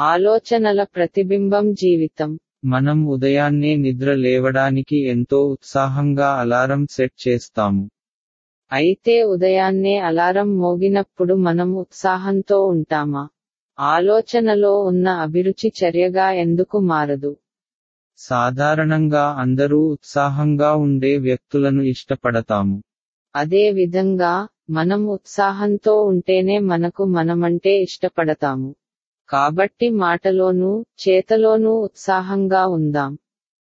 ఆలోచనల ప్రతిబింబం జీవితం. మనం ఉదయాన్నే నిద్ర లేవడానికి ఎంతో ఉత్సాహంగా అలారం సెట్ చేస్తాము. అయితే ఉదయాన్నే అలారం మోగినప్పుడు మనం ఉత్సాహంతో ఉంటామా? ఆలోచనలో ఉన్న అభిరుచి చర్యగా ఎందుకు మారదు? సాధారణంగా అందరూ ఉత్సాహంగా ఉండే వ్యక్తులను ఇష్టపడతాము. అదే విధంగా మనం ఉత్సాహంతో ఉంటేనే మనకు మనమంటే ఇష్టపడతాము. కాబట్టి మాటలోనూ చేతలోనూ ఉత్సాహంగా ఉందాం.